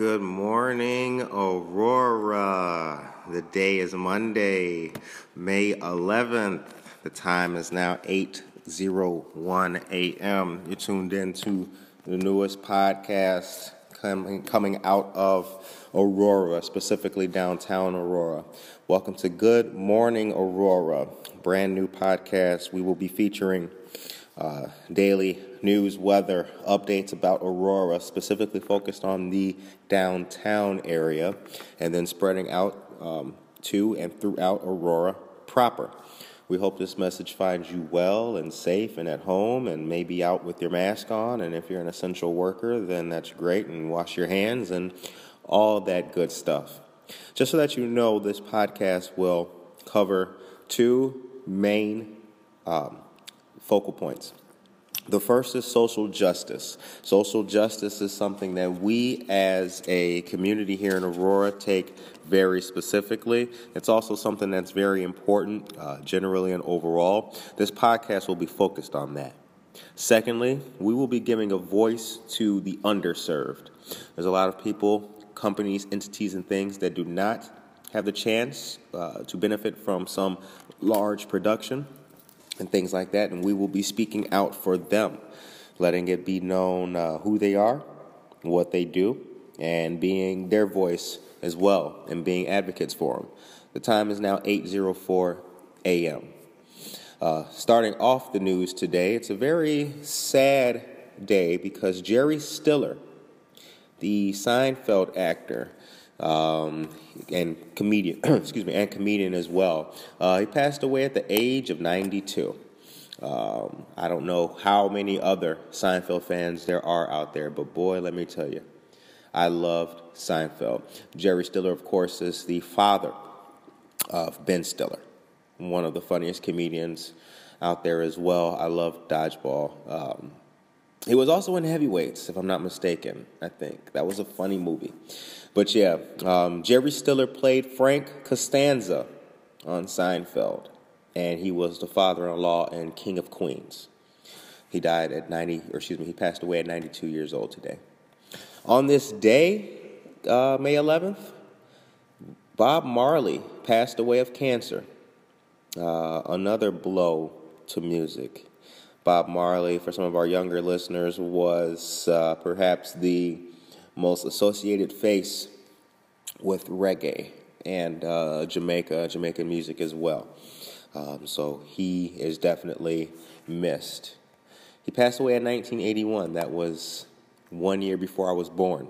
good morning, Aurora. The day is Monday, May 11th. The time is now 8:01 a.m. You're tuned in to the newest podcast coming coming out of Aurora, specifically downtown Aurora. Welcome to Good Morning Aurora, brand new podcast. We will be featuring uh, daily news, weather, updates about Aurora, specifically focused on the downtown area, and then spreading out um, to and throughout Aurora proper. We hope this message finds you well and safe and at home and maybe out with your mask on. And if you're an essential worker, then that's great. And wash your hands and all that good stuff. Just so that you know, this podcast will cover two main um, focal points. The first is social justice. Social justice is something that we as a community here in Aurora take very specifically. It's also something that's very important uh, generally and overall. This podcast will be focused on that. Secondly, we will be giving a voice to the underserved. There's a lot of people, companies, entities, and things that do not have the chance uh, to benefit from some large production and things like that. And we will be speaking out for them, letting it be known uh, who they are, what they do, and being their voice as well, and being advocates for them. The time is now 8:04 a.m. Uh, starting off the news today, it's a very sad day because Jerry Stiller, the Seinfeld actor, um, and comedian, excuse me, and comedian as well. Uh, he passed away at the age of 92. Um, I don't know how many other Seinfeld fans there are out there, but boy, let me tell you, I loved Seinfeld. Jerry Stiller, of course, is the father of Ben Stiller, one of the funniest comedians out there as well. I love Dodgeball. Um, he was also in Heavyweights, if I'm not mistaken. I think that was a funny movie. But yeah, um, Jerry Stiller played Frank Costanza on Seinfeld, and he was the father-in-law and King of Queens. He died at 90, or excuse me, he passed away at 92 years old today. On this day, uh, May 11th, Bob Marley passed away of cancer. Uh, another blow to music. Bob Marley, for some of our younger listeners, was uh, perhaps the most associated face with reggae and uh, Jamaica, Jamaican music as well. Um, so he is definitely missed. He passed away in 1981. That was one year before I was born.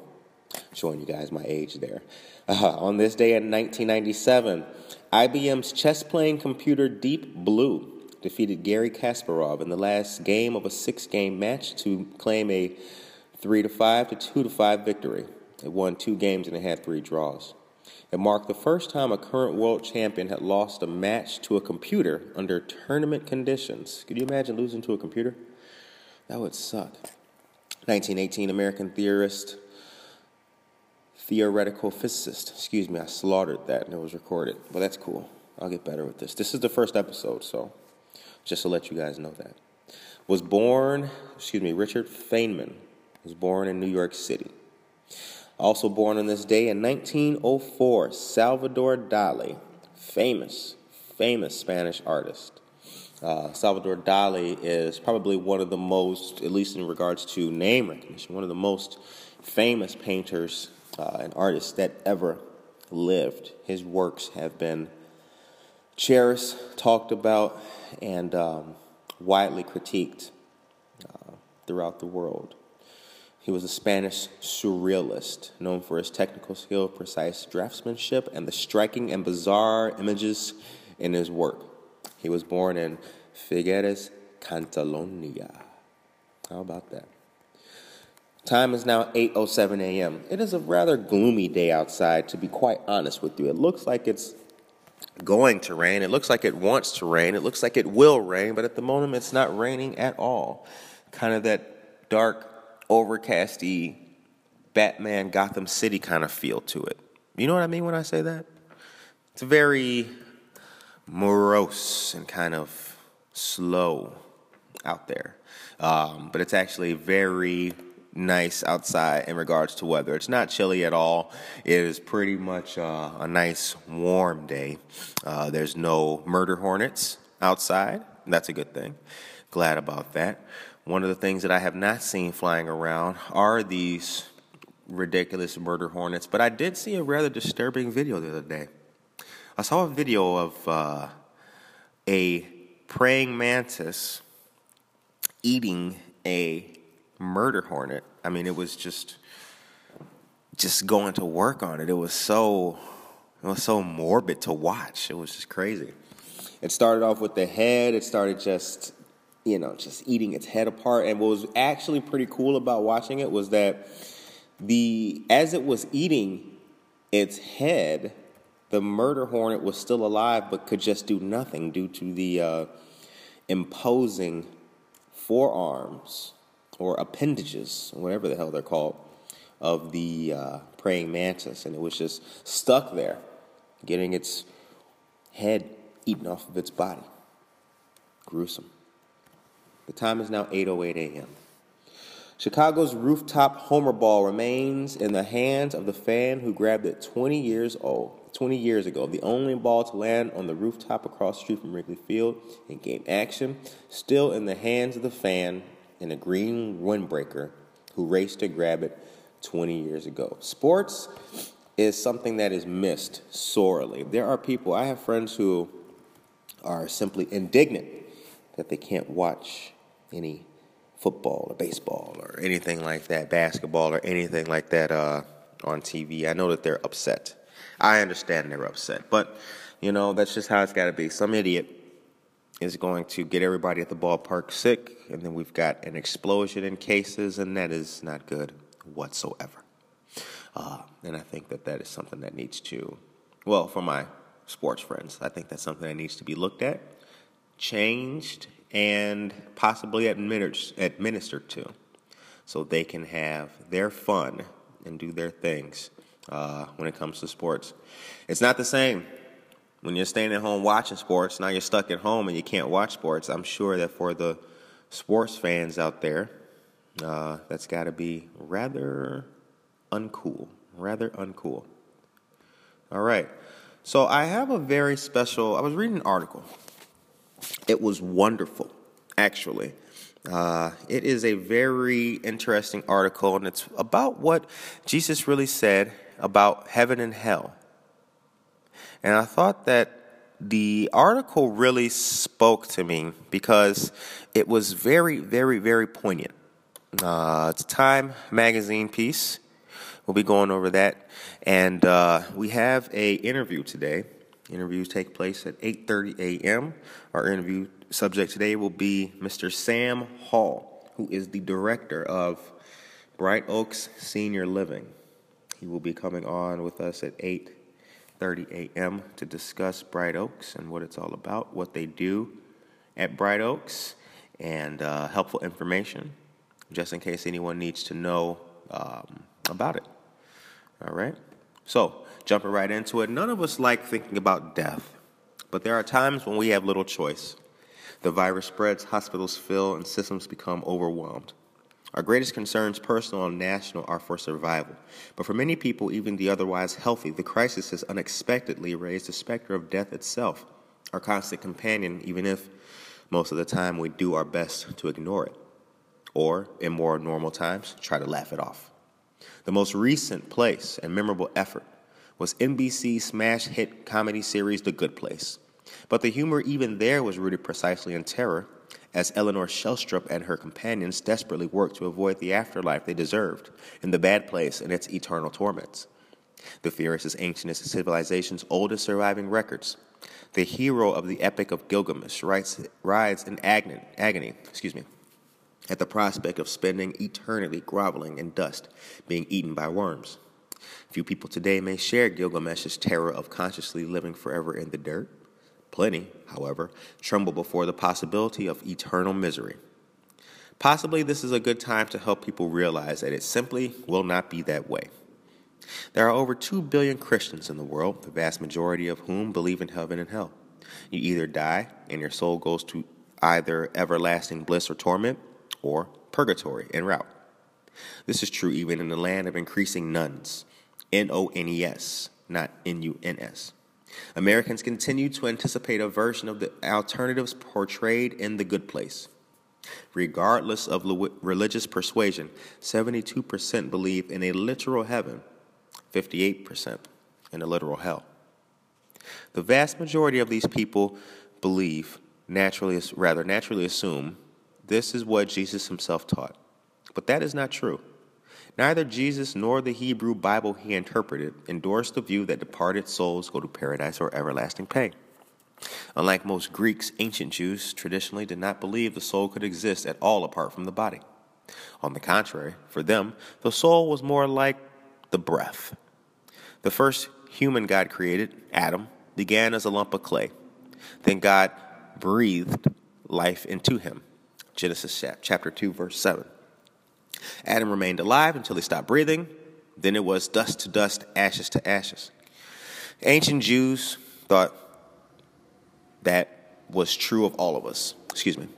Showing you guys my age there. Uh, on this day in 1997, IBM's chess playing computer Deep Blue defeated Garry Kasparov in the last game of a six game match to claim a three to five to two to five victory. It won two games and it had three draws. It marked the first time a current world champion had lost a match to a computer under tournament conditions. Could you imagine losing to a computer? That would suck. 1918 American theorist, theoretical physicist. Excuse me, I slaughtered that and it was recorded, but that's cool. I'll get better with this. This is the first episode, so just to let you guys know that. Was born, excuse me, Richard Feynman was born in New York City. Also born on this day in 1904, Salvador Dali, famous, famous Spanish artist. Uh, Salvador Dali is probably one of the most, at least in regards to name recognition, one of the most famous painters uh, and artists that ever lived. His works have been cherished, talked about, and um, widely critiqued uh, throughout the world. He was a Spanish surrealist, known for his technical skill, precise draftsmanship, and the striking and bizarre images in his work. He was born in Figueres, Catalonia. How about that? Time is now 8:07 a.m. It is a rather gloomy day outside to be quite honest with you. It looks like it's going to rain. It looks like it wants to rain. It looks like it will rain, but at the moment it's not raining at all. Kind of that dark overcasty Batman Gotham City kind of feel to it. You know what I mean when I say that? It's very morose and kind of slow out there. Um, but it's actually very nice outside in regards to weather. It's not chilly at all. It is pretty much uh, a nice warm day. Uh, there's no murder hornets outside. That's a good thing. Glad about that. One of the things that I have not seen flying around are these ridiculous murder hornets, but I did see a rather disturbing video the other day. I saw a video of uh, a praying mantis eating a murder hornet. I mean, it was just just going to work on it. It was so it was so morbid to watch. It was just crazy. It started off with the head. It started just you know just eating its head apart. And what was actually pretty cool about watching it was that the as it was eating its head, the murder hornet was still alive but could just do nothing due to the uh, imposing forearms or appendages, whatever the hell they're called, of the uh, praying mantis, and it was just stuck there, getting its head eaten off of its body. Gruesome. The time is now 8:08 a.m. Chicago's rooftop homer ball remains in the hands of the fan who grabbed it 20 years old. 20 years ago, the only ball to land on the rooftop across the street from Wrigley Field in game action, still in the hands of the fan in a green windbreaker who raced to grab it 20 years ago. Sports is something that is missed sorely. There are people, I have friends who are simply indignant that they can't watch any football or baseball or anything like that, basketball or anything like that uh, on TV. I know that they're upset. I understand they're upset, but you know that's just how it's got to be. Some idiot is going to get everybody at the ballpark sick, and then we've got an explosion in cases, and that is not good whatsoever. Uh, and I think that that is something that needs to, well, for my sports friends, I think that's something that needs to be looked at, changed, and possibly administered to so they can have their fun and do their things uh, when it comes to sports. It's not the same when you're staying at home watching sports. Now you're stuck at home and you can't watch sports. I'm sure that for the sports fans out there, uh, that's got to be rather uncool. Rather uncool. All right. So I have a very special. I was reading an article it was wonderful, actually. Uh, it is a very interesting article, and it's about what Jesus really said about heaven and hell. And I thought that the article really spoke to me because it was very, very, very poignant. Uh, it's a Time magazine piece. We'll be going over that, and uh, we have a interview today Interviews take place at 8:30 a.m. Our interview subject today will be Mr. Sam Hall, who is the director of Bright Oaks Senior Living. He will be coming on with us at 8:30 a.m. to discuss Bright Oaks and what it's all about, what they do at Bright Oaks, and uh, helpful information, just in case anyone needs to know um, about it. All right. So jumping right into it, none of us like thinking about death, but there are times when we have little choice. The virus spreads, hospitals fill, and systems become overwhelmed. Our greatest concerns, personal and national, are for survival. But for many people, even the otherwise healthy, the crisis has unexpectedly raised the specter of death itself, our constant companion, even if most of the time we do our best to ignore it. Or, in more normal times, try to laugh it off. The most recent place and memorable effort was NBC's smash hit comedy series The Good Place. But the humor even there was rooted precisely in terror, as Eleanor Shellstrop and her companions desperately worked to avoid the afterlife they deserved, in the bad place and its eternal torments. The fear is as ancient as civilization's oldest surviving records. The hero of the Epic of Gilgamesh rides, rides in agony, agony excuse me, at the prospect of spending eternity groveling in dust, being eaten by worms. Few people today may share Gilgamesh's terror of consciously living forever in the dirt. Plenty, however, tremble before the possibility of eternal misery. Possibly this is a good time to help people realize that it simply will not be that way. There are over 2 billion Christians in the world, the vast majority of whom believe in heaven and hell. You either die and your soul goes to either everlasting bliss or torment, or purgatory en route. This is true even in the land of increasing nones. N O N E S, not N U N S. Americans continue to anticipate a version of the alternatives portrayed in The Good Place. Regardless of religious persuasion, 72% believe in a literal heaven, 58% in a literal hell. The vast majority of these people believe, naturally, rather naturally assume, this is what Jesus himself taught. But that is not true. Neither Jesus nor the Hebrew Bible he interpreted endorsed the view that departed souls go to paradise or everlasting pain. Unlike most Greeks, ancient Jews traditionally did not believe the soul could exist at all apart from the body. On the contrary, for them, the soul was more like the breath. The first human God created, Adam, began as a lump of clay. Then God breathed life into him. Genesis chapter 2, verse 7. Adam remained alive until he stopped breathing. Then it was dust to dust, ashes to ashes. Ancient Jews thought that was true of all of us. Excuse me.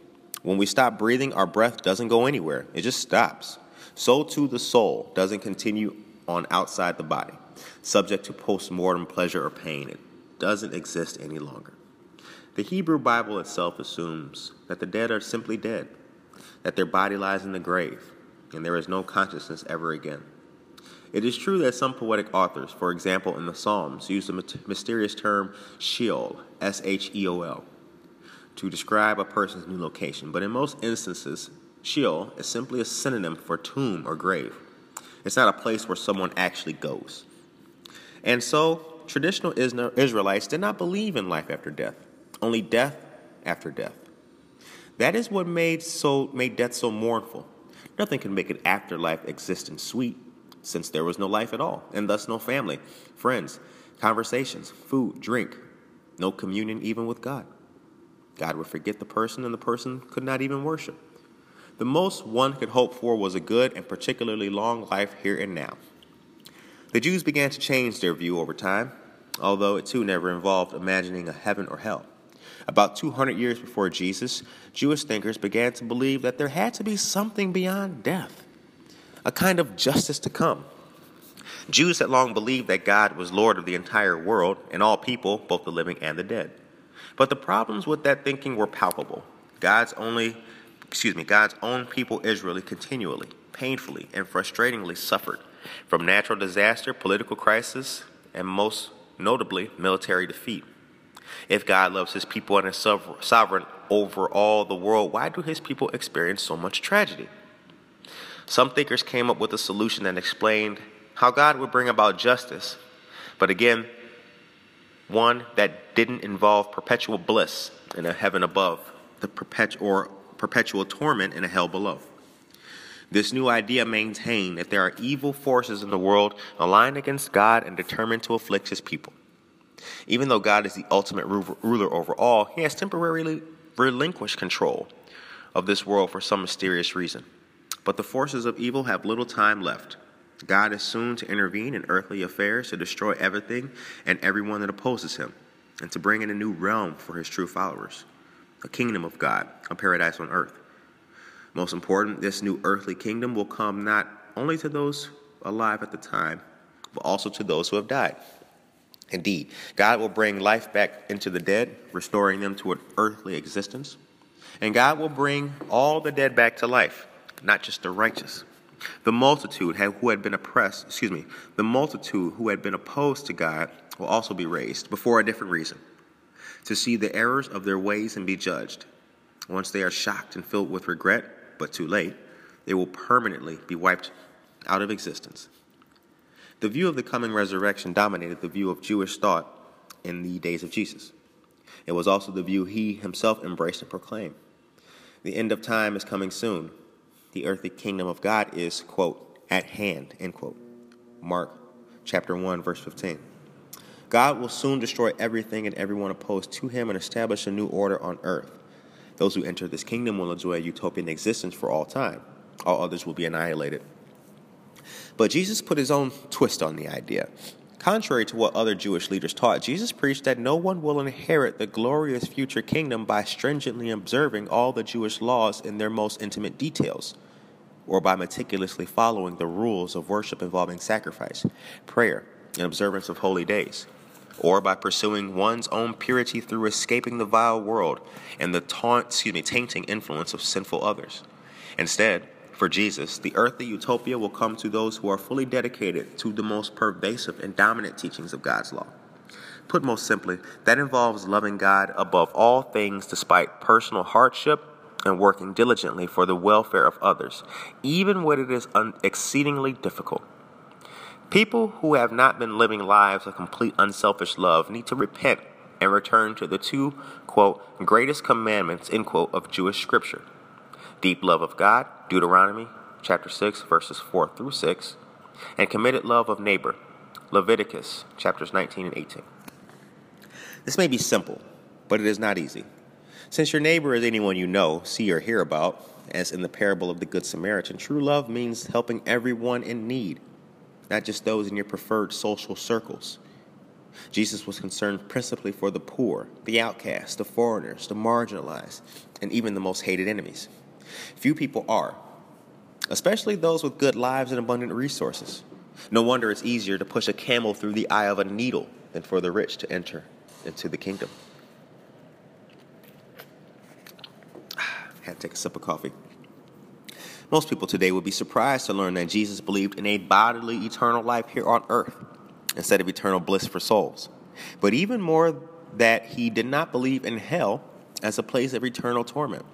When we stop breathing, our breath doesn't go anywhere, it just stops. So too the soul doesn't continue on outside the body, subject to post mortem pleasure or pain. It doesn't exist any longer. The Hebrew Bible itself assumes that the dead are simply dead, that their body lies in the grave, and there is no consciousness ever again. It is true that some poetic authors, for example in the Psalms, use the mysterious term Sheol, S H E O L, to describe a person's new location, but in most instances, Sheol is simply a synonym for tomb or grave. It's not a place where someone actually goes. And so, traditional Israelites did not believe in life after death, only death after death. That is what made, so, made death so mournful. Nothing can make an afterlife existence sweet since there was no life at all, and thus no family, friends, conversations, food, drink, no communion even with God. God would forget the person, and the person could not even worship. The most one could hope for was a good and particularly long life here and now. The Jews began to change their view over time, although it too never involved imagining a heaven or hell. About 200 years before Jesus, Jewish thinkers began to believe that there had to be something beyond death a kind of justice to come. Jews had long believed that God was Lord of the entire world and all people, both the living and the dead. But the problems with that thinking were palpable. God's only excuse me, God's own people Israel continually, painfully, and frustratingly suffered from natural disaster, political crisis, and most notably military defeat. If God loves his people and is sovereign over all the world, why do his people experience so much tragedy? Some thinkers came up with a solution that explained how God would bring about justice, but again, one that didn't involve perpetual bliss in a heaven above, the perpetual or perpetual torment in a hell below. This new idea maintained that there are evil forces in the world aligned against God and determined to afflict his people. Even though God is the ultimate ruler over all, he has temporarily relinquished control of this world for some mysterious reason. But the forces of evil have little time left. God is soon to intervene in earthly affairs to destroy everything and everyone that opposes him, and to bring in a new realm for his true followers a kingdom of God, a paradise on earth. Most important, this new earthly kingdom will come not only to those alive at the time, but also to those who have died. Indeed, God will bring life back into the dead, restoring them to an earthly existence. And God will bring all the dead back to life, not just the righteous. The multitude who had been oppressed, excuse me, the multitude who had been opposed to God will also be raised, before a different reason to see the errors of their ways and be judged. Once they are shocked and filled with regret, but too late, they will permanently be wiped out of existence. The view of the coming resurrection dominated the view of Jewish thought in the days of Jesus. It was also the view he himself embraced and proclaimed. The end of time is coming soon. The earthly kingdom of God is, quote, at hand, end quote. Mark chapter 1, verse 15. God will soon destroy everything and everyone opposed to him and establish a new order on earth. Those who enter this kingdom will enjoy a utopian existence for all time. All others will be annihilated. But Jesus put his own twist on the idea. Contrary to what other Jewish leaders taught, Jesus preached that no one will inherit the glorious future kingdom by stringently observing all the Jewish laws in their most intimate details. or by meticulously following the rules of worship involving sacrifice, prayer, and observance of holy days, or by pursuing one's own purity through escaping the vile world and the taunt, excuse me, tainting influence of sinful others. Instead, for Jesus, the earthly utopia will come to those who are fully dedicated to the most pervasive and dominant teachings of God's law. Put most simply, that involves loving God above all things despite personal hardship and working diligently for the welfare of others, even when it is un- exceedingly difficult. People who have not been living lives of complete unselfish love need to repent and return to the two, quote, greatest commandments, end quote, of Jewish scripture deep love of God, Deuteronomy chapter 6, verses 4 through 6, and committed love of neighbor, Leviticus chapters 19 and 18. This may be simple, but it is not easy. Since your neighbor is anyone you know, see, or hear about, as in the parable of the Good Samaritan, true love means helping everyone in need, not just those in your preferred social circles. Jesus was concerned principally for the poor, the outcast, the foreigners, the marginalized, and even the most hated enemies. Few people are, especially those with good lives and abundant resources. No wonder it's easier to push a camel through the eye of a needle than for the rich to enter into the kingdom. Had to take a sip of coffee. Most people today would be surprised to learn that Jesus believed in a bodily eternal life here on earth instead of eternal bliss for souls. But even more, that he did not believe in hell as a place of eternal torment.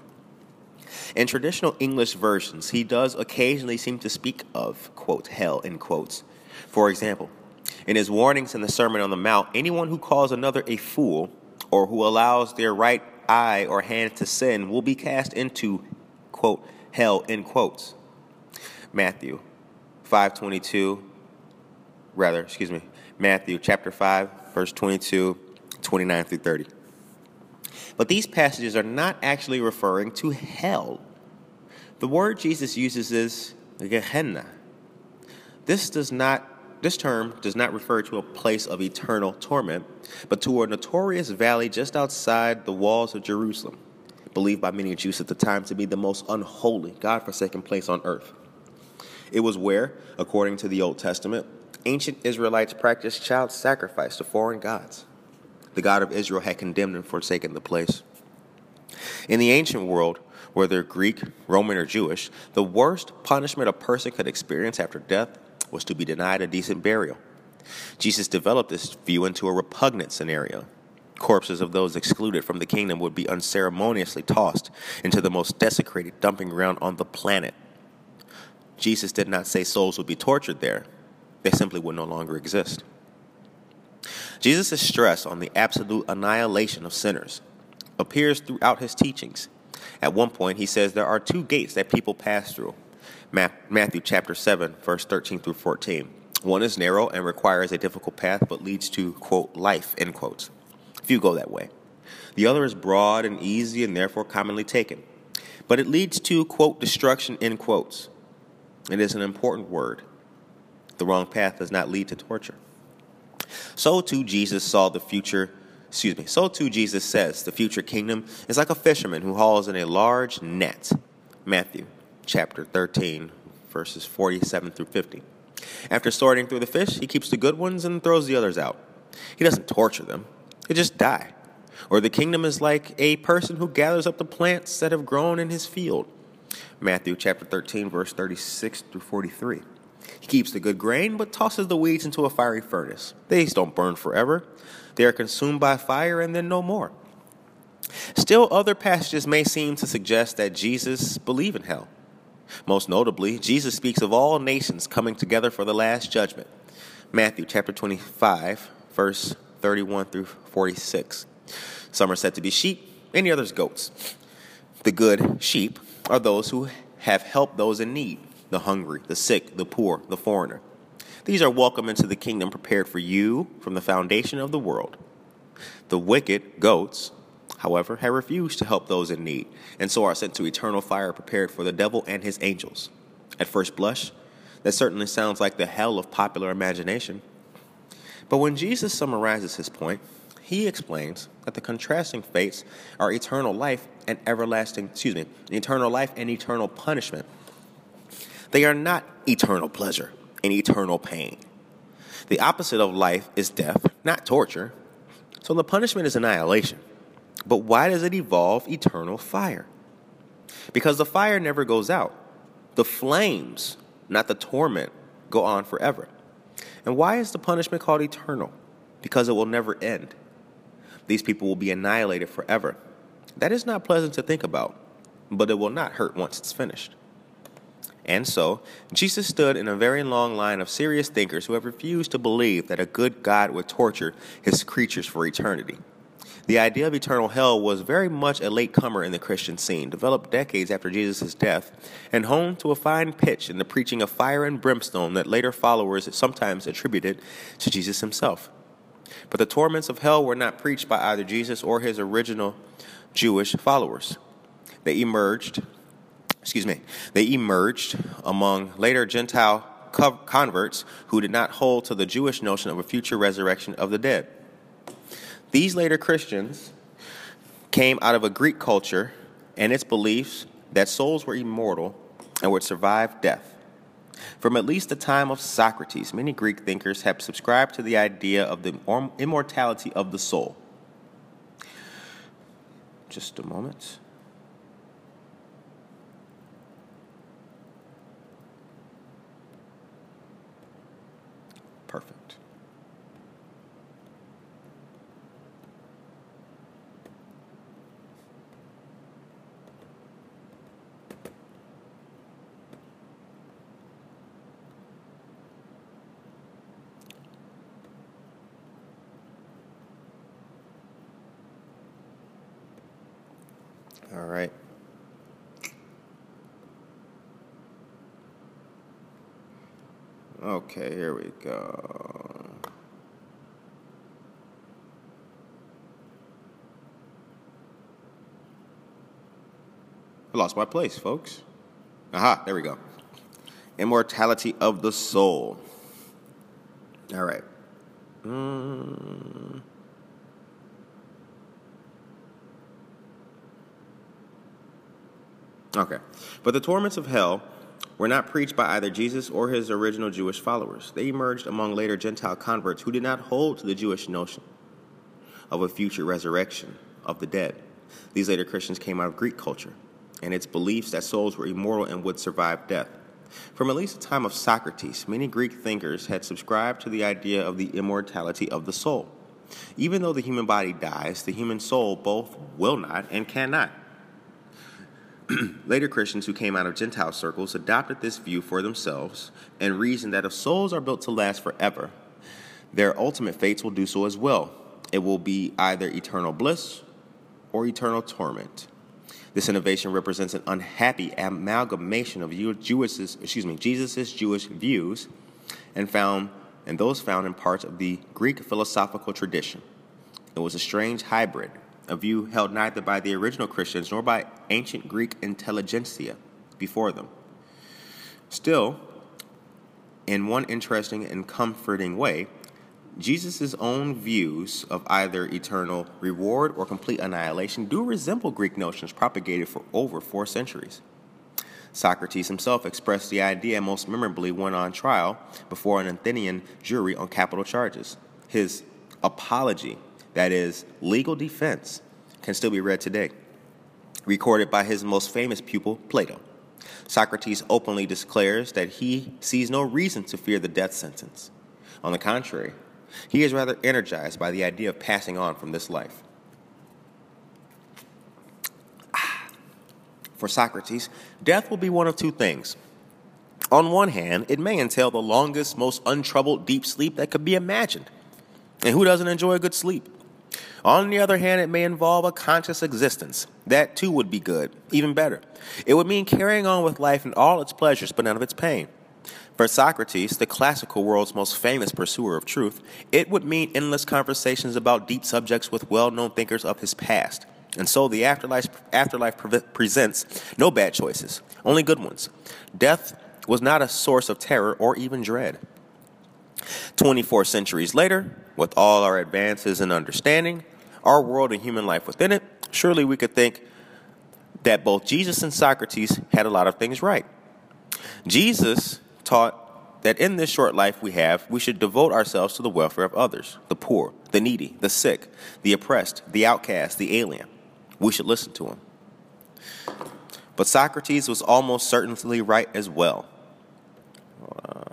In traditional English versions, he does occasionally seem to speak of, quote, hell, in quotes. For example, in his warnings in the Sermon on the Mount, anyone who calls another a fool or who allows their right eye or hand to sin will be cast into, quote, hell, in quotes. Matthew 522, rather, excuse me, Matthew chapter 5, verse 22, 29 through 30. But these passages are not actually referring to hell. The word Jesus uses is Gehenna. This does not this term does not refer to a place of eternal torment, but to a notorious valley just outside the walls of Jerusalem, believed by many Jews at the time to be the most unholy, God forsaken place on earth. It was where, according to the Old Testament, ancient Israelites practiced child sacrifice to foreign gods the God of Israel had condemned and forsaken the place. In the ancient world, whether Greek, Roman, or Jewish, the worst punishment a person could experience after death was to be denied a decent burial. Jesus developed this view into a repugnant scenario. Corpses of those excluded from the kingdom would be unceremoniously tossed into the most desecrated dumping ground on the planet. Jesus did not say souls would be tortured there, they simply would no longer exist. Jesus' stress on the absolute annihilation of sinners appears throughout his teachings. At one point, he says there are two gates that people pass through. Matthew chapter 7, verse 13 through 14. One is narrow and requires a difficult path, but leads to, quote, life, end quotes. Few go that way. The other is broad and easy and therefore commonly taken. But it leads to, quote, destruction, end quotes. It is an important word. The wrong path does not lead to torture. So too Jesus saw the future, excuse me, so too Jesus says the future kingdom is like a fisherman who hauls in a large net. Matthew chapter 13, verses 47 through 50. After sorting through the fish, he keeps the good ones and throws the others out. He doesn't torture them, they just die. Or the kingdom is like a person who gathers up the plants that have grown in his field. Matthew chapter 13, verse 36 through 43. He keeps the good grain, but tosses the weeds into a fiery furnace. These don't burn forever, they are consumed by fire and then no more. Still, other passages may seem to suggest that Jesus believed in hell. Most notably, Jesus speaks of all nations coming together for the last judgment. Matthew chapter 25, verse 31 through 46. Some are said to be sheep, the others goats. The good sheep are those who have helped those in need the hungry, the sick, the poor, the foreigner. These are welcome into the kingdom prepared for you from the foundation of the world. The wicked, goats, however, have refused to help those in need, and so are sent to eternal fire prepared for the devil and his angels. At first blush, that certainly sounds like the hell of popular imagination. But when Jesus summarizes his point, he explains that the contrasting fates are eternal life and everlasting, excuse me, eternal life and eternal punishment. They are not eternal pleasure and eternal pain. The opposite of life is death, not torture. So the punishment is annihilation. But why does it evolve eternal fire? Because the fire never goes out. The flames, not the torment, go on forever. And why is the punishment called eternal? Because it will never end. These people will be annihilated forever. That is not pleasant to think about, but it will not hurt once it's finished. And so, Jesus stood in a very long line of serious thinkers who have refused to believe that a good God would torture his creatures for eternity. The idea of eternal hell was very much a latecomer in the Christian scene, developed decades after Jesus' death, and honed to a fine pitch in the preaching of fire and brimstone that later followers sometimes attributed to Jesus himself. But the torments of hell were not preached by either Jesus or his original Jewish followers. They emerged, excuse me, they emerged among later Gentile converts who did not hold to the Jewish notion of a future resurrection of the dead. These later Christians came out of a Greek culture and its beliefs that souls were immortal and would survive death. From at least the time of Socrates, many Greek thinkers have subscribed to the idea of the immortality of the soul. Just a moment. Perfect. All right. Okay, here we go. I lost my place, folks. Aha, there we go. Immortality of the soul. All right. Mm. Okay. But the torments of hell were not preached by either Jesus or his original Jewish followers. They emerged among later Gentile converts who did not hold to the Jewish notion of a future resurrection of the dead. These later Christians came out of Greek culture and its beliefs that souls were immortal and would survive death. From at least the time of Socrates, many Greek thinkers had subscribed to the idea of the immortality of the soul. Even though the human body dies, the human soul both will not and cannot. Later Christians who came out of Gentile circles adopted this view for themselves and reasoned that if souls are built to last forever, their ultimate fates will do so as well. It will be either eternal bliss or eternal torment. This innovation represents an unhappy amalgamation of Jewis's, excuse me, Jesus's Jewish views and found and those found in parts of the Greek philosophical tradition. It was a strange hybrid a view held neither by the original Christians nor by ancient Greek intelligentsia before them. Still, in one interesting and comforting way, Jesus' own views of either eternal reward or complete annihilation do resemble Greek notions propagated for over four centuries. Socrates himself expressed the idea most memorably when on trial before an Athenian jury on capital charges. His apology that is, legal defense, can still be read today, recorded by his most famous pupil, Plato. Socrates openly declares that he sees no reason to fear the death sentence. On the contrary, he is rather energized by the idea of passing on from this life. Ah. For Socrates, death will be one of two things. On one hand, it may entail the longest, most untroubled deep sleep that could be imagined. And who doesn't enjoy a good sleep? On the other hand, it may involve a conscious existence. That too would be good, even better. It would mean carrying on with life in all its pleasures, but none of its pain. For Socrates, the classical world's most famous pursuer of truth, it would mean endless conversations about deep subjects with well known thinkers of his past. And so the afterlife, afterlife pre- presents no bad choices, only good ones. Death was not a source of terror or even dread. 24 centuries later, with all our advances in understanding, our world and human life within it, surely we could think that both Jesus and Socrates had a lot of things right. Jesus taught that in this short life we have, we should devote ourselves to the welfare of others the poor, the needy, the sick, the oppressed, the outcast, the alien. We should listen to him. But Socrates was almost certainly right as well. Uh,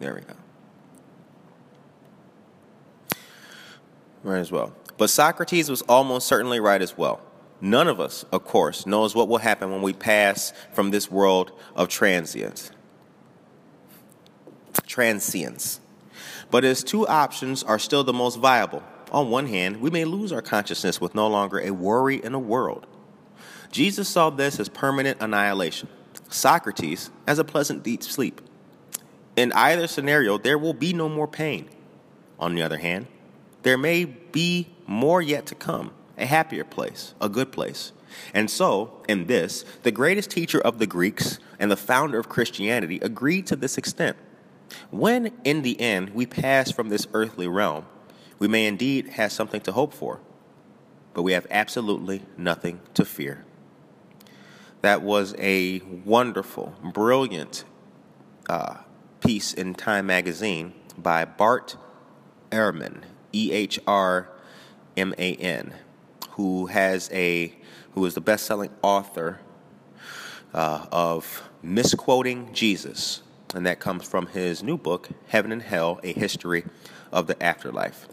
There we go. Right as well. But Socrates was almost certainly right as well. None of us, of course, knows what will happen when we pass from this world of transience. Transience. But his two options are still the most viable. On one hand, we may lose our consciousness with no longer a worry in the world. Jesus saw this as permanent annihilation, Socrates as a pleasant deep sleep. In either scenario, there will be no more pain. On the other hand, there may be more yet to come, a happier place, a good place. And so, in this, the greatest teacher of the Greeks and the founder of Christianity agreed to this extent. When, in the end, we pass from this earthly realm, we may indeed have something to hope for, but we have absolutely nothing to fear. That was a wonderful, brilliant uh, piece in Time magazine by Bart Ehrman, E H R M A N, who has a who is the best-selling author uh, of misquoting Jesus, and that comes from his new book, Heaven and Hell: A History of the Afterlife.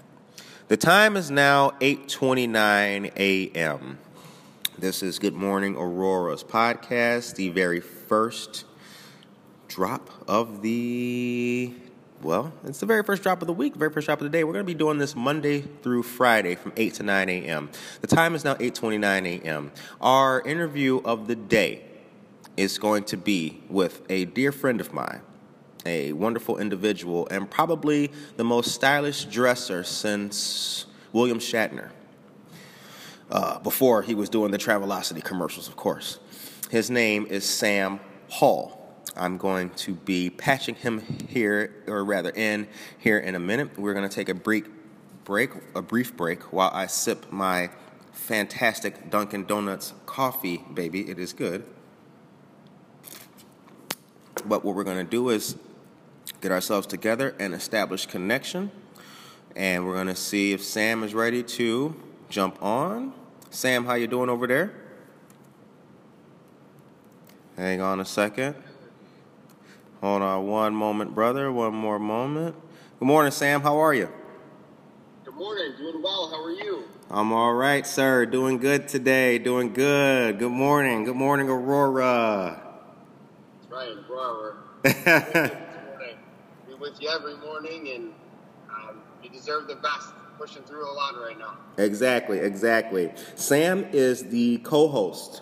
The time is now 8:29 a.m. This is Good Morning Aurora's podcast, the very first drop of the well, it's the very first drop of the week, very first drop of the day. We're going to be doing this Monday through Friday from 8 to 9 a.m. The time is now 8:29 a.m. Our interview of the day is going to be with a dear friend of mine, a wonderful individual, and probably the most stylish dresser since William Shatner. Uh, before he was doing the Travelocity commercials, of course. His name is Sam Hall. I'm going to be patching him here, or rather in here in a minute. We're going to take a brief break, a brief break, while I sip my fantastic Dunkin' Donuts coffee, baby. It is good. But what we're going to do is get ourselves together and establish connection. And we're going to see if Sam is ready to jump on. Sam, how you doing over there? Hang on a second. Hold on one moment, brother. One more moment. Good morning, Sam. How are you? Good morning. Doing well. How are you? I'm all right, sir. Doing good today. Doing good. Good morning. Good morning, Aurora. That's right, Aurora. We're with you every morning, and um, you deserve the best. Pushing through a lot right now. Exactly, exactly. Sam is the co host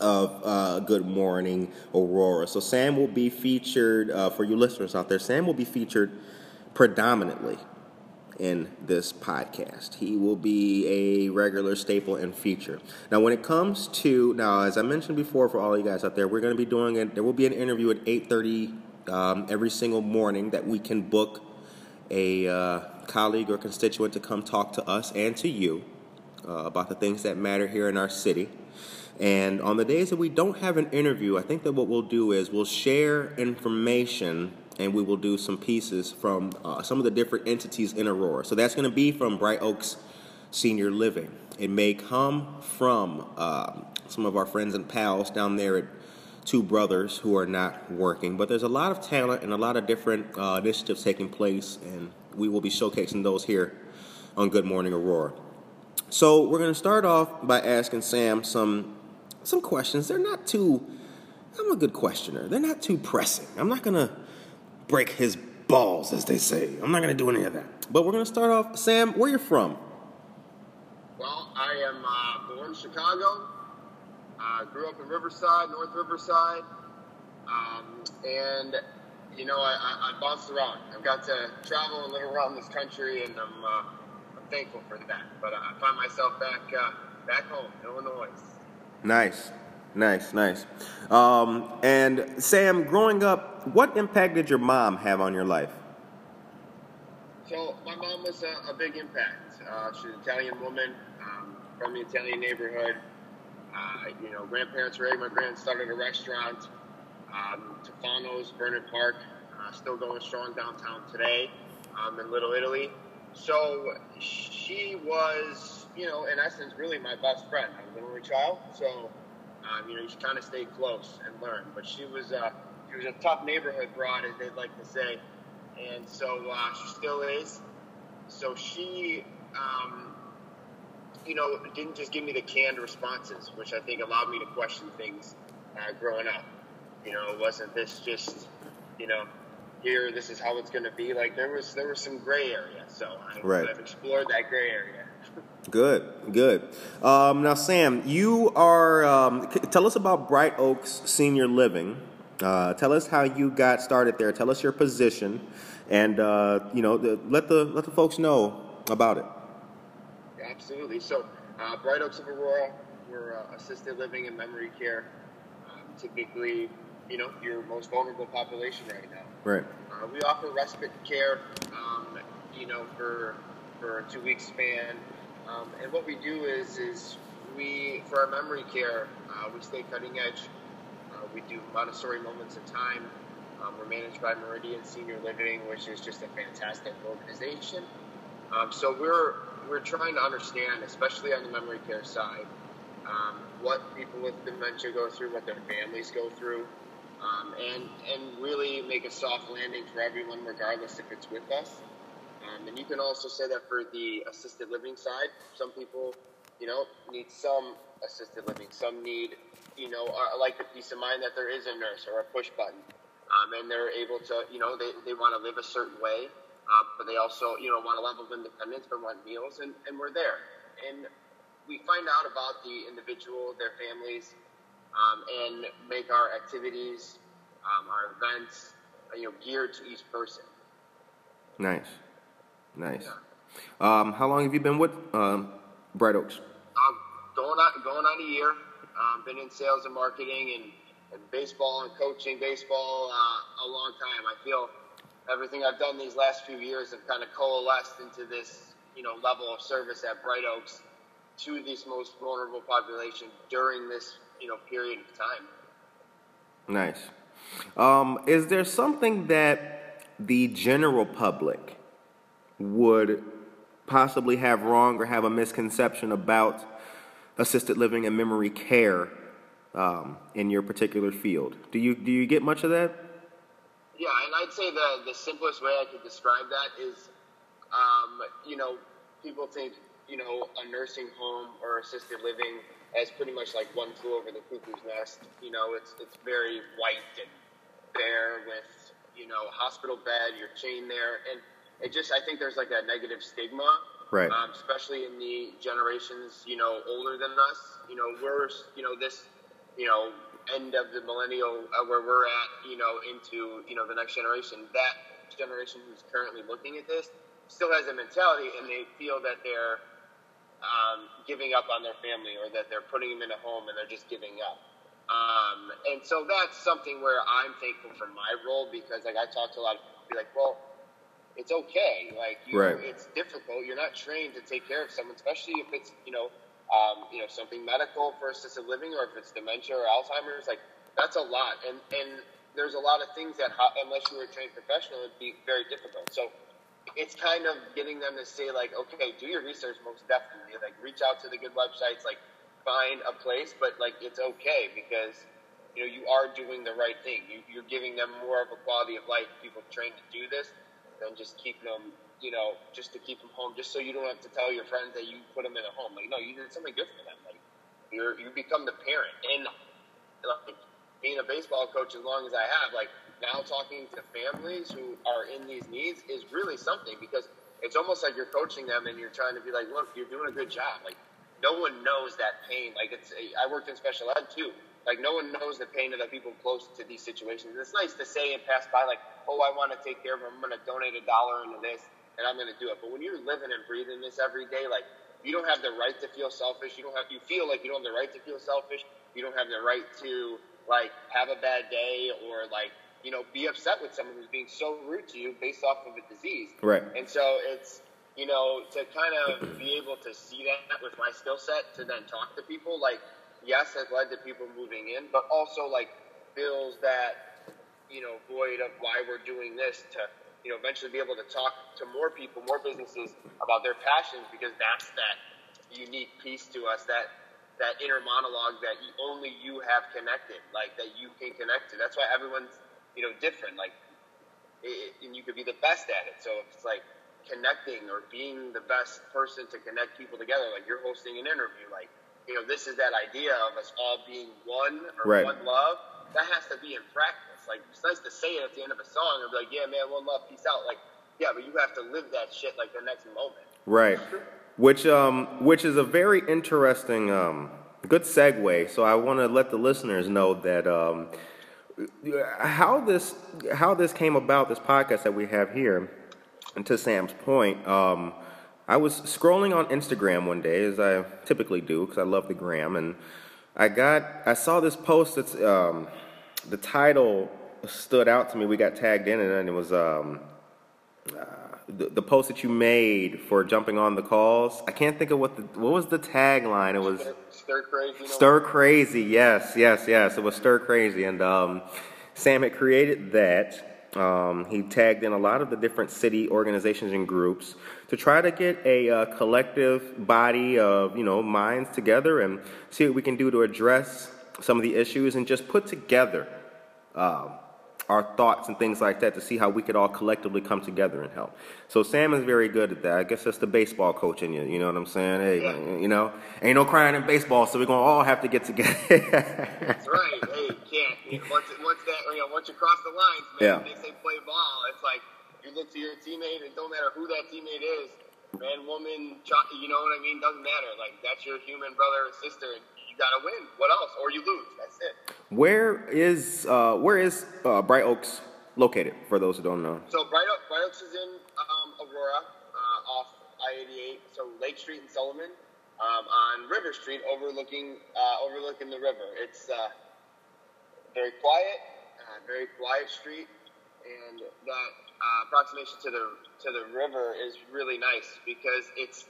of uh, Good Morning Aurora. So Sam will be featured uh, for you listeners out there. Sam will be featured predominantly in this podcast. He will be a regular staple and feature. Now, when it comes to now, as I mentioned before, for all you guys out there, we're going to be doing it. There will be an interview at eight thirty um, every single morning that we can book a uh, colleague or constituent to come talk to us and to you uh, about the things that matter here in our city. And on the days that we don't have an interview, I think that what we'll do is we'll share information and we will do some pieces from uh, some of the different entities in Aurora. So that's going to be from Bright Oaks Senior Living. It may come from uh, some of our friends and pals down there at Two Brothers who are not working, but there's a lot of talent and a lot of different uh, initiatives taking place, and we will be showcasing those here on Good Morning Aurora. So we're going to start off by asking Sam some some questions. They're not too, I'm a good questioner. They're not too pressing. I'm not going to break his balls, as they say. I'm not going to do any of that. But we're going to start off. Sam, where are you from? Well, I am uh, born in Chicago. Uh, grew up in Riverside, North Riverside. Um, and, you know, I, I, I, bounced around. I've got to travel and live around this country, and I'm, uh, thankful for that. But I find myself back, uh, back home, Illinois. Nice, nice, nice. Um, and Sam, growing up, what impact did your mom have on your life? So my mom was a, a big impact. Uh, she's an Italian woman. Um, from the Italian neighborhood. Uh, you know, grandparents were immigrants, started a restaurant. Um, Vernon Park, uh, still going strong downtown today um, in Little Italy. So she was, you know, in essence, really my best friend. I was an only child, so um, you know, you kind of stay close and learn. But she was, uh, she was a tough neighborhood broad, as they'd like to say, and so uh, she still is. So she, um, you know, didn't just give me the canned responses, which I think allowed me to question things uh, growing up. You know, it wasn't this just, you know, here this is how it's going to be. Like there was there was some gray area, so I, right. I've explored that gray area. Good, good. Um, now, Sam, you are. Um, tell us about Bright Oaks Senior Living. Uh, tell us how you got started there. Tell us your position, and uh, you know, the, let the let the folks know about it. Yeah, absolutely. So, uh, Bright Oaks of Aurora, we're uh, assisted living and memory care. Um, typically, you know, your most vulnerable population right now. Right. Uh, we offer respite care, um, you know, for for a two week span. Um, and what we do is is we for our memory care, uh, we stay cutting edge. Uh, we do Montessori moments of time. Um, we're managed by Meridian Senior Living, which is just a fantastic organization. Um, so we're we're trying to understand, especially on the memory care side, um, what people with dementia go through, what their families go through um, and and really make a soft landing for everyone, regardless if it's with us. Um, and you can also say that for the assisted living side, some people, you know, need some assisted living. Some need, you know, are, like the peace of mind that there is a nurse or a push button, um, and they're able to, you know, they, they want to live a certain way, uh, but they also, you know, want a level of independence, but want meals, and, and we're there. And we find out about the individual, their families, um, and make our activities, um, our events, you know, geared to each person. Nice, nice. Yeah. Um, how long have you been with um, Bright Oaks? Um, going on going on a year. Um, been in sales and marketing and, and baseball and coaching baseball uh, a long time. I feel everything I've done these last few years have kind of coalesced into this you know level of service at Bright Oaks to this most vulnerable population during this you know period of time. Nice. Um, is there something that the general public would possibly have wrong or have a misconception about assisted living and memory care um, in your particular field? Do you do you get much of that? Yeah, and I'd say the the simplest way I could describe that is, um, you know, people think you know a nursing home or assisted living as pretty much like one flew over the cuckoo's nest. You know, it's it's very white and bare with you know hospital bed, you're chained there, and it just I think there's like a negative stigma, right? Um, especially in the generations you know older than us. You know, we're you know this you know end of the millennial uh, where we're at. You know, into you know the next generation. That generation who's currently looking at this still has a mentality, and they feel that they're um, giving up on their family or that they're putting them in a home and they're just giving up. Um, and so that's something where I'm thankful for my role because like I talk to a lot of people be like, well, it's okay. Like you, right. it's difficult. You're not trained to take care of someone, especially if it's you know, um, you know something medical for assisted living or if it's dementia or Alzheimer's. Like that's a lot, and and there's a lot of things that unless you were a trained professional, it'd be very difficult. So it's kind of getting them to say like, okay, do your research most definitely. Like reach out to the good websites, like find a place, but like it's okay because you know you are doing the right thing. You, you're giving them more of a quality of life. People trained to do this than just keeping them, you know, just to keep them home, just so you don't have to tell your friends that you put them in a home. Like no, you did something good for them. Like you're you become the parent and like being a baseball coach as long as I have, like now talking to families who are in these needs is really something because it's almost like you're coaching them and you're trying to be like, look, you're doing a good job. Like no one knows that pain. Like it's, I worked in special ed too. Like no one knows the pain of the people close to these situations. And it's nice to say and pass by like, oh, I want to take care of them. I'm going to donate a dollar into this and I'm going to do it. But when you're living and breathing this every day, like you don't have the right to feel selfish. You don't have, you feel like you don't have the right to feel selfish. You don't have the right to like have a bad day or like you know, be upset with someone who's being so rude to you based off of a disease. Right. And so it's, you know, to kind of be able to see that with my skill set to then talk to people, like, yes, has led to people moving in, but also like fills that, you know, void of why we're doing this to, you know, eventually be able to talk to more people, more businesses about their passions because that's that unique piece to us that that inner monologue that only you have connected, like that you can connect to. That's why everyone's, you know, different. Like, it, and you could be the best at it. So it's like connecting or being the best person to connect people together. Like you're hosting an interview, like you know, this is that idea of us all being one or right. one love. That has to be in practice. Like it's nice to say it at the end of a song and be like, yeah, man, one love, peace out. Like, yeah, but you have to live that shit like the next moment. Right which um, which is a very interesting, um, good segue. So I want to let the listeners know that um, how this how this came about. This podcast that we have here, and to Sam's point, um, I was scrolling on Instagram one day, as I typically do, because I love the gram, and I got I saw this post that's um, the title stood out to me. We got tagged in it, and it was. Um, uh, the, the post that you made for jumping on the calls. I can't think of what the what was the tagline. It was stir crazy. Stir crazy. Yes, yes, yes. It was stir crazy, and um, Sam had created that. Um, he tagged in a lot of the different city organizations and groups to try to get a uh, collective body of you know minds together and see what we can do to address some of the issues and just put together. Uh, our thoughts and things like that to see how we could all collectively come together and help. So Sam is very good at that. I guess that's the baseball coach in you. You know what I'm saying? Hey, yeah. you know, ain't no crying in baseball, so we're gonna all have to get together. that's right. Hey, you can't. Once, once that, you know, once you cross the lines, man, yeah. they say play ball. It's like you look to your teammate, and don't matter who that teammate is, man, woman, you know what I mean? Doesn't matter. Like that's your human brother or sister. And gotta win. What else? Or you lose. That's it. Where is uh, where is uh, Bright Oaks located? For those who don't know. So Bright, Oaks, Bright Oaks is in um, Aurora, uh, off I-88. So Lake Street and Sullivan, um, on River Street, overlooking uh, overlooking the river. It's uh, very quiet, uh, very quiet street, and that approximation to the to the river is really nice because it's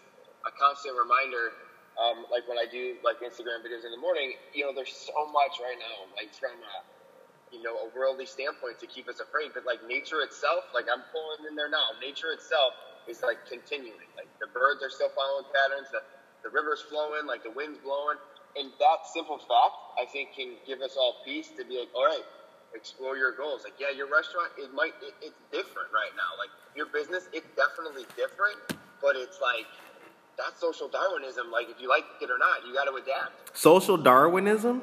a constant reminder um, like when I do like Instagram videos in the morning, you know, there's so much right now, like from a, you know, a worldly standpoint to keep us afraid. But like nature itself, like I'm pulling in there now, nature itself is like continuing. Like the birds are still following patterns, the, the river's flowing, like the wind's blowing. And that simple fact, I think, can give us all peace to be like, all right, explore your goals. Like, yeah, your restaurant, it might, it, it's different right now. Like your business, it's definitely different, but it's like, that's social Darwinism. Like, if you like it or not, you got to adapt. Social Darwinism?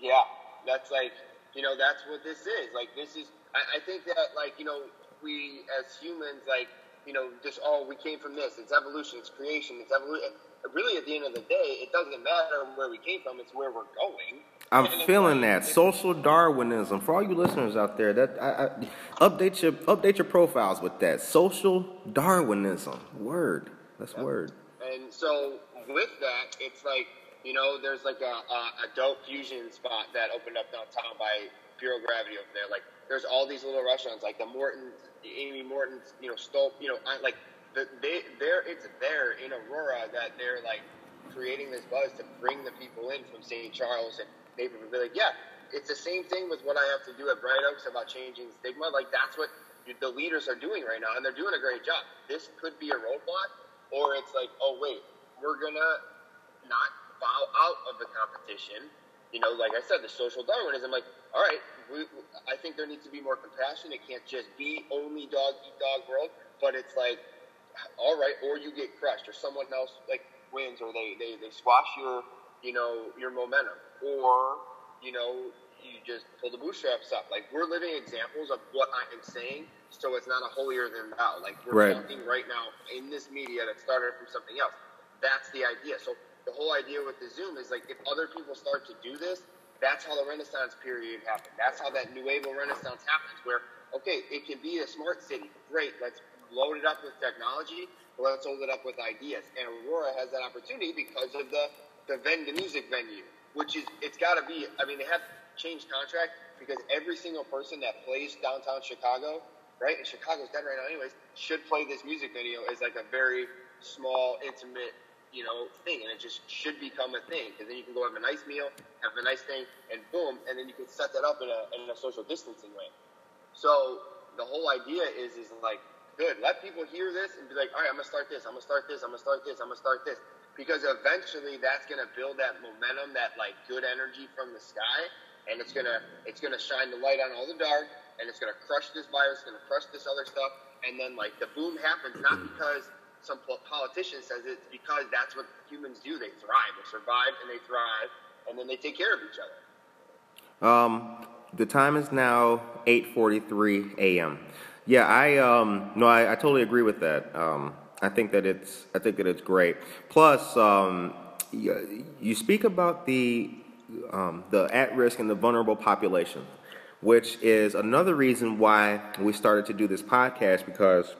Yeah, that's like, you know, that's what this is. Like, this is, I, I think that, like, you know, we as humans, like, you know, just, oh, we came from this. It's evolution, it's creation, it's evolution. Really, at the end of the day, it doesn't matter where we came from, it's where we're going. I'm feeling that social Darwinism. For all you listeners out there, that I, I, update your update your profiles with that social Darwinism word. That's yep. word. And so with that, it's like you know, there's like a, a adult fusion spot that opened up downtown by Pure Gravity over there. Like there's all these little restaurants, like the Morton, the Amy Morton's, you know, Stolp, you know, like the, they there it's there in Aurora that they're like creating this buzz to bring the people in from St. Charles and neighborhood. Be like, yeah, it's the same thing with what I have to do at Bright Oaks about changing stigma. Like that's what the leaders are doing right now, and they're doing a great job. This could be a roadblock, or it's like, oh wait, we're gonna not bow out of the competition. You know, like I said, the social Darwinism. Like, all right, we, I think there needs to be more compassion. It can't just be only dog eat dog world, but it's like, all right, or you get crushed, or someone else like wins, or they they, they squash your you know your momentum, or you know you just pull the bootstraps up. Like we're living examples of what I am saying, so it's not a holier than thou. Like we're right. talking right now in this media that started from something else. That's the idea. So the whole idea with the Zoom is like if other people start to do this, that's how the Renaissance period happened. That's how that Nuevo Renaissance happens. Where okay, it can be a smart city. Great, let's load it up with technology. Let's load it up with ideas. And Aurora has that opportunity because of the the Venda Music venue, which is it's got to be. I mean, they have changed contract because every single person that plays downtown Chicago right? And Chicago's dead right now, anyways. Should play this music video as like a very small, intimate, you know, thing, and it just should become a thing. Because then you can go have a nice meal, have a nice thing, and boom, and then you can set that up in a in a social distancing way. So the whole idea is is like good. Let people hear this and be like, all right, I'm gonna start this. I'm gonna start this. I'm gonna start this. I'm gonna start this. Because eventually, that's gonna build that momentum, that like good energy from the sky, and it's gonna it's gonna shine the light on all the dark, and it's gonna crush this virus, gonna crush this other stuff, and then like the boom happens not because some politician says it, it's because that's what humans do. They thrive, they survive, and they thrive, and then they take care of each other. Um, the time is now 8:43 a.m. Yeah, I um no, I, I totally agree with that. Um, I think that it's I think that it's great. Plus, um, you, you speak about the um, the at risk and the vulnerable population, which is another reason why we started to do this podcast because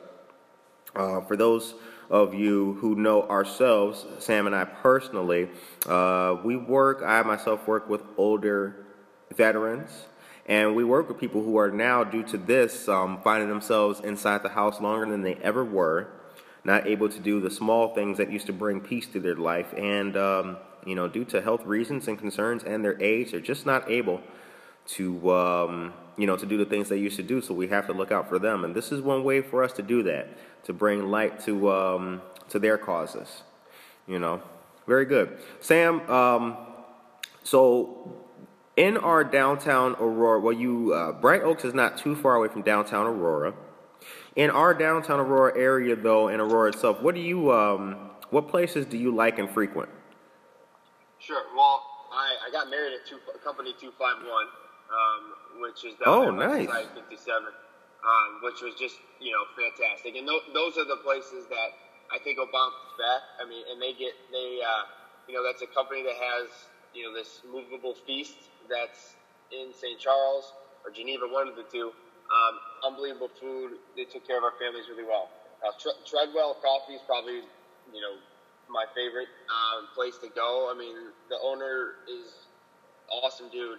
uh, for those of you who know ourselves, Sam and I personally, uh, we work. I myself work with older veterans and we work with people who are now, due to this, um, finding themselves inside the house longer than they ever were, not able to do the small things that used to bring peace to their life. And, um, you know, due to health reasons and concerns and their age, they're just not able to, um, you know, to do the things they used to do. So we have to look out for them. And this is one way for us to do that, to bring light to, um, to their causes. You know, very good. Sam, um, so in our downtown Aurora, well, you uh, Bright Oaks is not too far away from downtown Aurora. In our downtown Aurora area, though, in Aurora itself, what do you, um, what places do you like and frequent? Sure. Well, I, I got married at two, Company Two Five One, um, which is down oh, nice. Fifty Seven, um, which was just you know fantastic. And th- those are the places that I think will bounce back. I mean, and they get they, uh, you know, that's a company that has you know this movable feast that's in St. Charles or Geneva, one of the two. Um, unbelievable food. They took care of our families really well. Uh, Treadwell Coffee is probably, you know, my favorite um, place to go. I mean, the owner is awesome dude.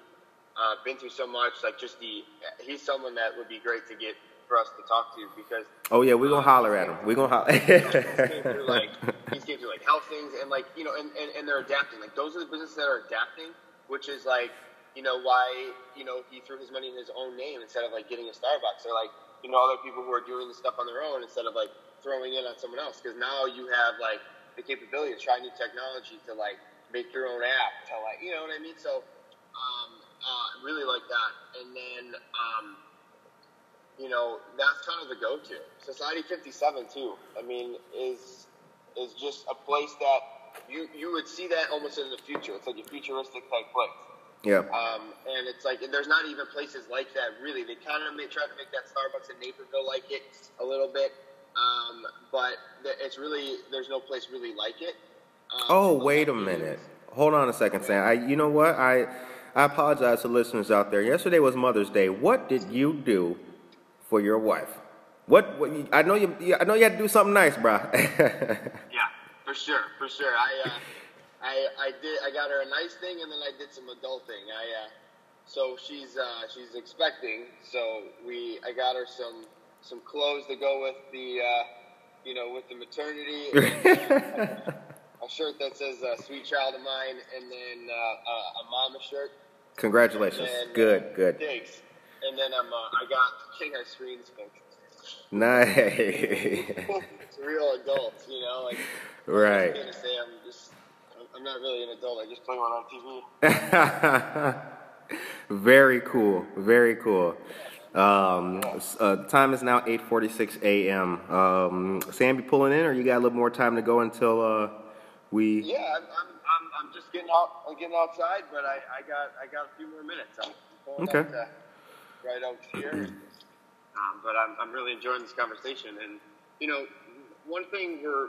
Uh, been through so much. Like just the, he's someone that would be great to get for us to talk to because. Oh yeah, we're gonna um, holler at him. We're gonna holler. he's like he's getting through like health things and like you know and, and, and they're adapting. Like those are the businesses that are adapting, which is like you know, why, you know, he threw his money in his own name instead of like getting a Starbucks or like, you know, other people who are doing the stuff on their own instead of like throwing in on someone else. Because now you have like the capability to try new technology to like make your own app to like, you know what I mean? So, uh, really like that. And then, um, you know, that's kind of the go-to. Society 57 too. I mean, is is just a place that you you would see that almost in the future. It's like a futuristic type place. Yeah. Um, and it's like, and there's not even places like that really. They kind of try to make that Starbucks in Naperville like it a little bit, um, but it's really there's no place really like it. Um, oh, wait a minute. Hold on a second, Sam. I, you know what? I, I apologize to listeners out there. Yesterday was Mother's Day. What did you do for your wife? What? what I know you. I know you had to do something nice, bro. yeah, for sure, for sure. I. Uh, I, I did I got her a nice thing and then I did some adulting. I uh, so she's uh, she's expecting. So we I got her some some clothes to go with the uh, you know with the maternity. And, a shirt that says uh, "Sweet Child O' Mine" and then uh, a mama shirt. Congratulations! Then, good, uh, good. Thanks. And then I'm I got getting our screens fixed. Nice. real adults, you know. Like, right. I'm say I'm just I'm not really an adult. I just play one on TV. very cool. Very cool. Um, uh, time is now 8:46 a.m. Um, Sam, you pulling in, or you got a little more time to go until uh, we? Yeah, I'm, I'm, I'm, just getting out. I'm getting outside, but I, I got I got a few more minutes. I'm pulling okay. out right out here. um, but I'm I'm really enjoying this conversation, and you know, one thing we're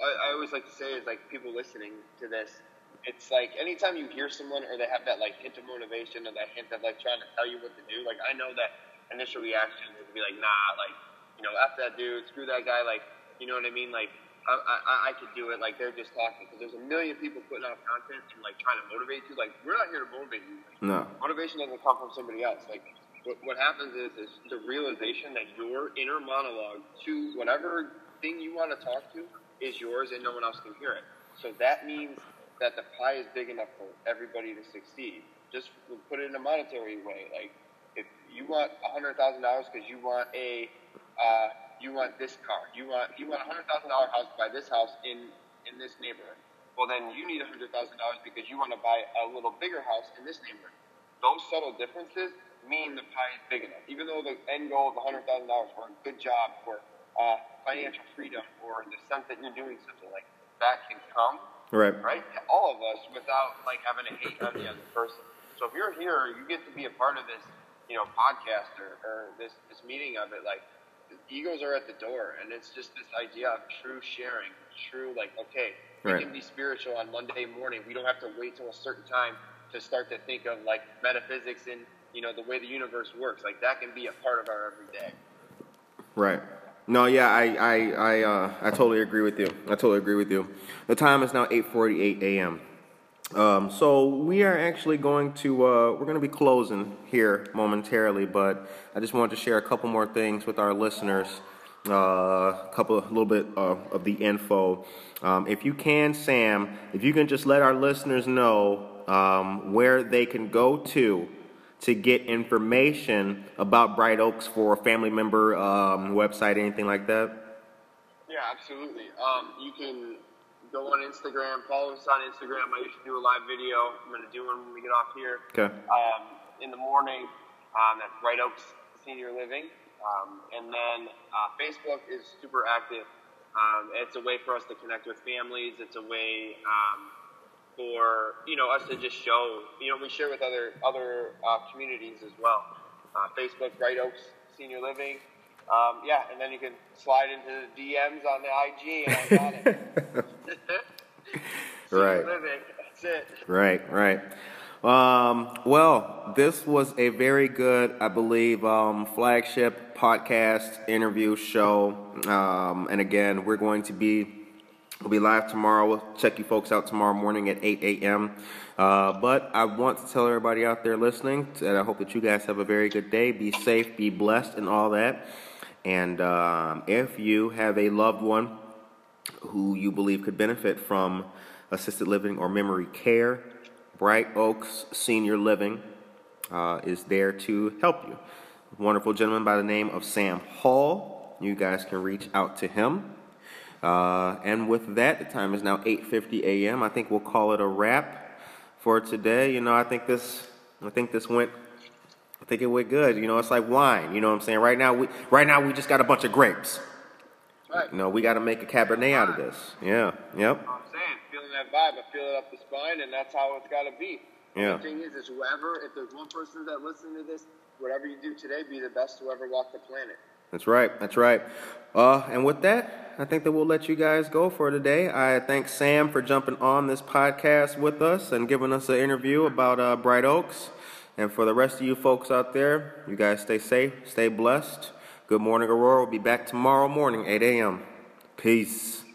I, I always like to say is like people listening to this, it's like anytime you hear someone or they have that like hint of motivation or that hint of like trying to tell you what to do, like I know that initial reaction is to be like, nah, like, you know, F that dude, screw that guy, like, you know what I mean? Like, I, I, I could do it. Like, they're just talking because there's a million people putting out content and like trying to motivate you. Like, we're not here to motivate you. Like, no. Motivation doesn't come from somebody else. Like, what, what happens is, is the realization that your inner monologue to whatever thing you want to talk to is yours and no one else can hear it. So that means that the pie is big enough for everybody to succeed. Just put it in a monetary way. Like if you want a hundred thousand dollars because you want a uh, you want this car, you want you want a hundred thousand dollar house, buy this house in in this neighborhood. Well, then you need a hundred thousand dollars because you want to buy a little bigger house in this neighborhood. Those subtle differences mean the pie is big enough. Even though the end goal of a $100,000 for a good job, for uh, financial freedom, or the sense that you're doing something like that can come, right? Right, to all of us without like having to hate on the other person. So if you're here, you get to be a part of this, you know, podcast or, or this this meeting of it. Like egos are at the door, and it's just this idea of true sharing, true like okay, we right. can be spiritual on Monday morning. We don't have to wait till a certain time to start to think of like metaphysics and you know the way the universe works. Like that can be a part of our everyday. Right. No, yeah, I I I, uh, I totally agree with you. I totally agree with you. The time is now 8:48 a.m. Um, so we are actually going to uh, we're going to be closing here momentarily, but I just wanted to share a couple more things with our listeners. Uh, a couple, a little bit uh, of the info. Um, if you can, Sam, if you can just let our listeners know um, where they can go to to get information about Bright Oaks for a family member um, website, anything like that? Yeah, absolutely. Um, you can go on Instagram, follow us on Instagram. I usually do a live video. I'm going to do one when we get off here. Okay. Um, in the morning, um, that's Bright Oaks Senior Living. Um, and then uh, Facebook is super active. Um, it's a way for us to connect with families. It's a way um, for you know us to just show. You know, we share with other other uh, communities as well. Uh, Facebook, Bright Oaks Senior Living. Um, yeah, and then you can slide into the DMs on the IG, and I got it. right. That's it. Right. Right. Um, well, this was a very good, I believe, um, flagship podcast interview show. Um, and again, we're going to be We'll be live tomorrow. We'll check you folks out tomorrow morning at 8 a.m. Uh, but I want to tell everybody out there listening that I hope that you guys have a very good day. Be safe, be blessed, and all that. And um, if you have a loved one who you believe could benefit from assisted living or memory care, Bright Oaks Senior Living uh, is there to help you. Wonderful gentleman by the name of Sam Hall. You guys can reach out to him. Uh, and with that, the time is now 8:50 a.m. I think we'll call it a wrap for today. You know, I think this, I think this went, I think it went good. You know, it's like wine. You know what I'm saying? Right now, we, right now, we just got a bunch of grapes. Right. You know, we got to make a Cabernet out of this. Yeah. Yep. I'm saying, feeling that vibe, I feel it up the spine, and that's how it's got to be. Yeah. The thing is, is whoever, if there's one person that listens to this, whatever you do today, be the best to ever walk the planet. That's right. That's right. Uh, and with that, I think that we'll let you guys go for today. I thank Sam for jumping on this podcast with us and giving us an interview about uh, Bright Oaks. And for the rest of you folks out there, you guys stay safe, stay blessed. Good morning, Aurora. We'll be back tomorrow morning, 8 a.m. Peace.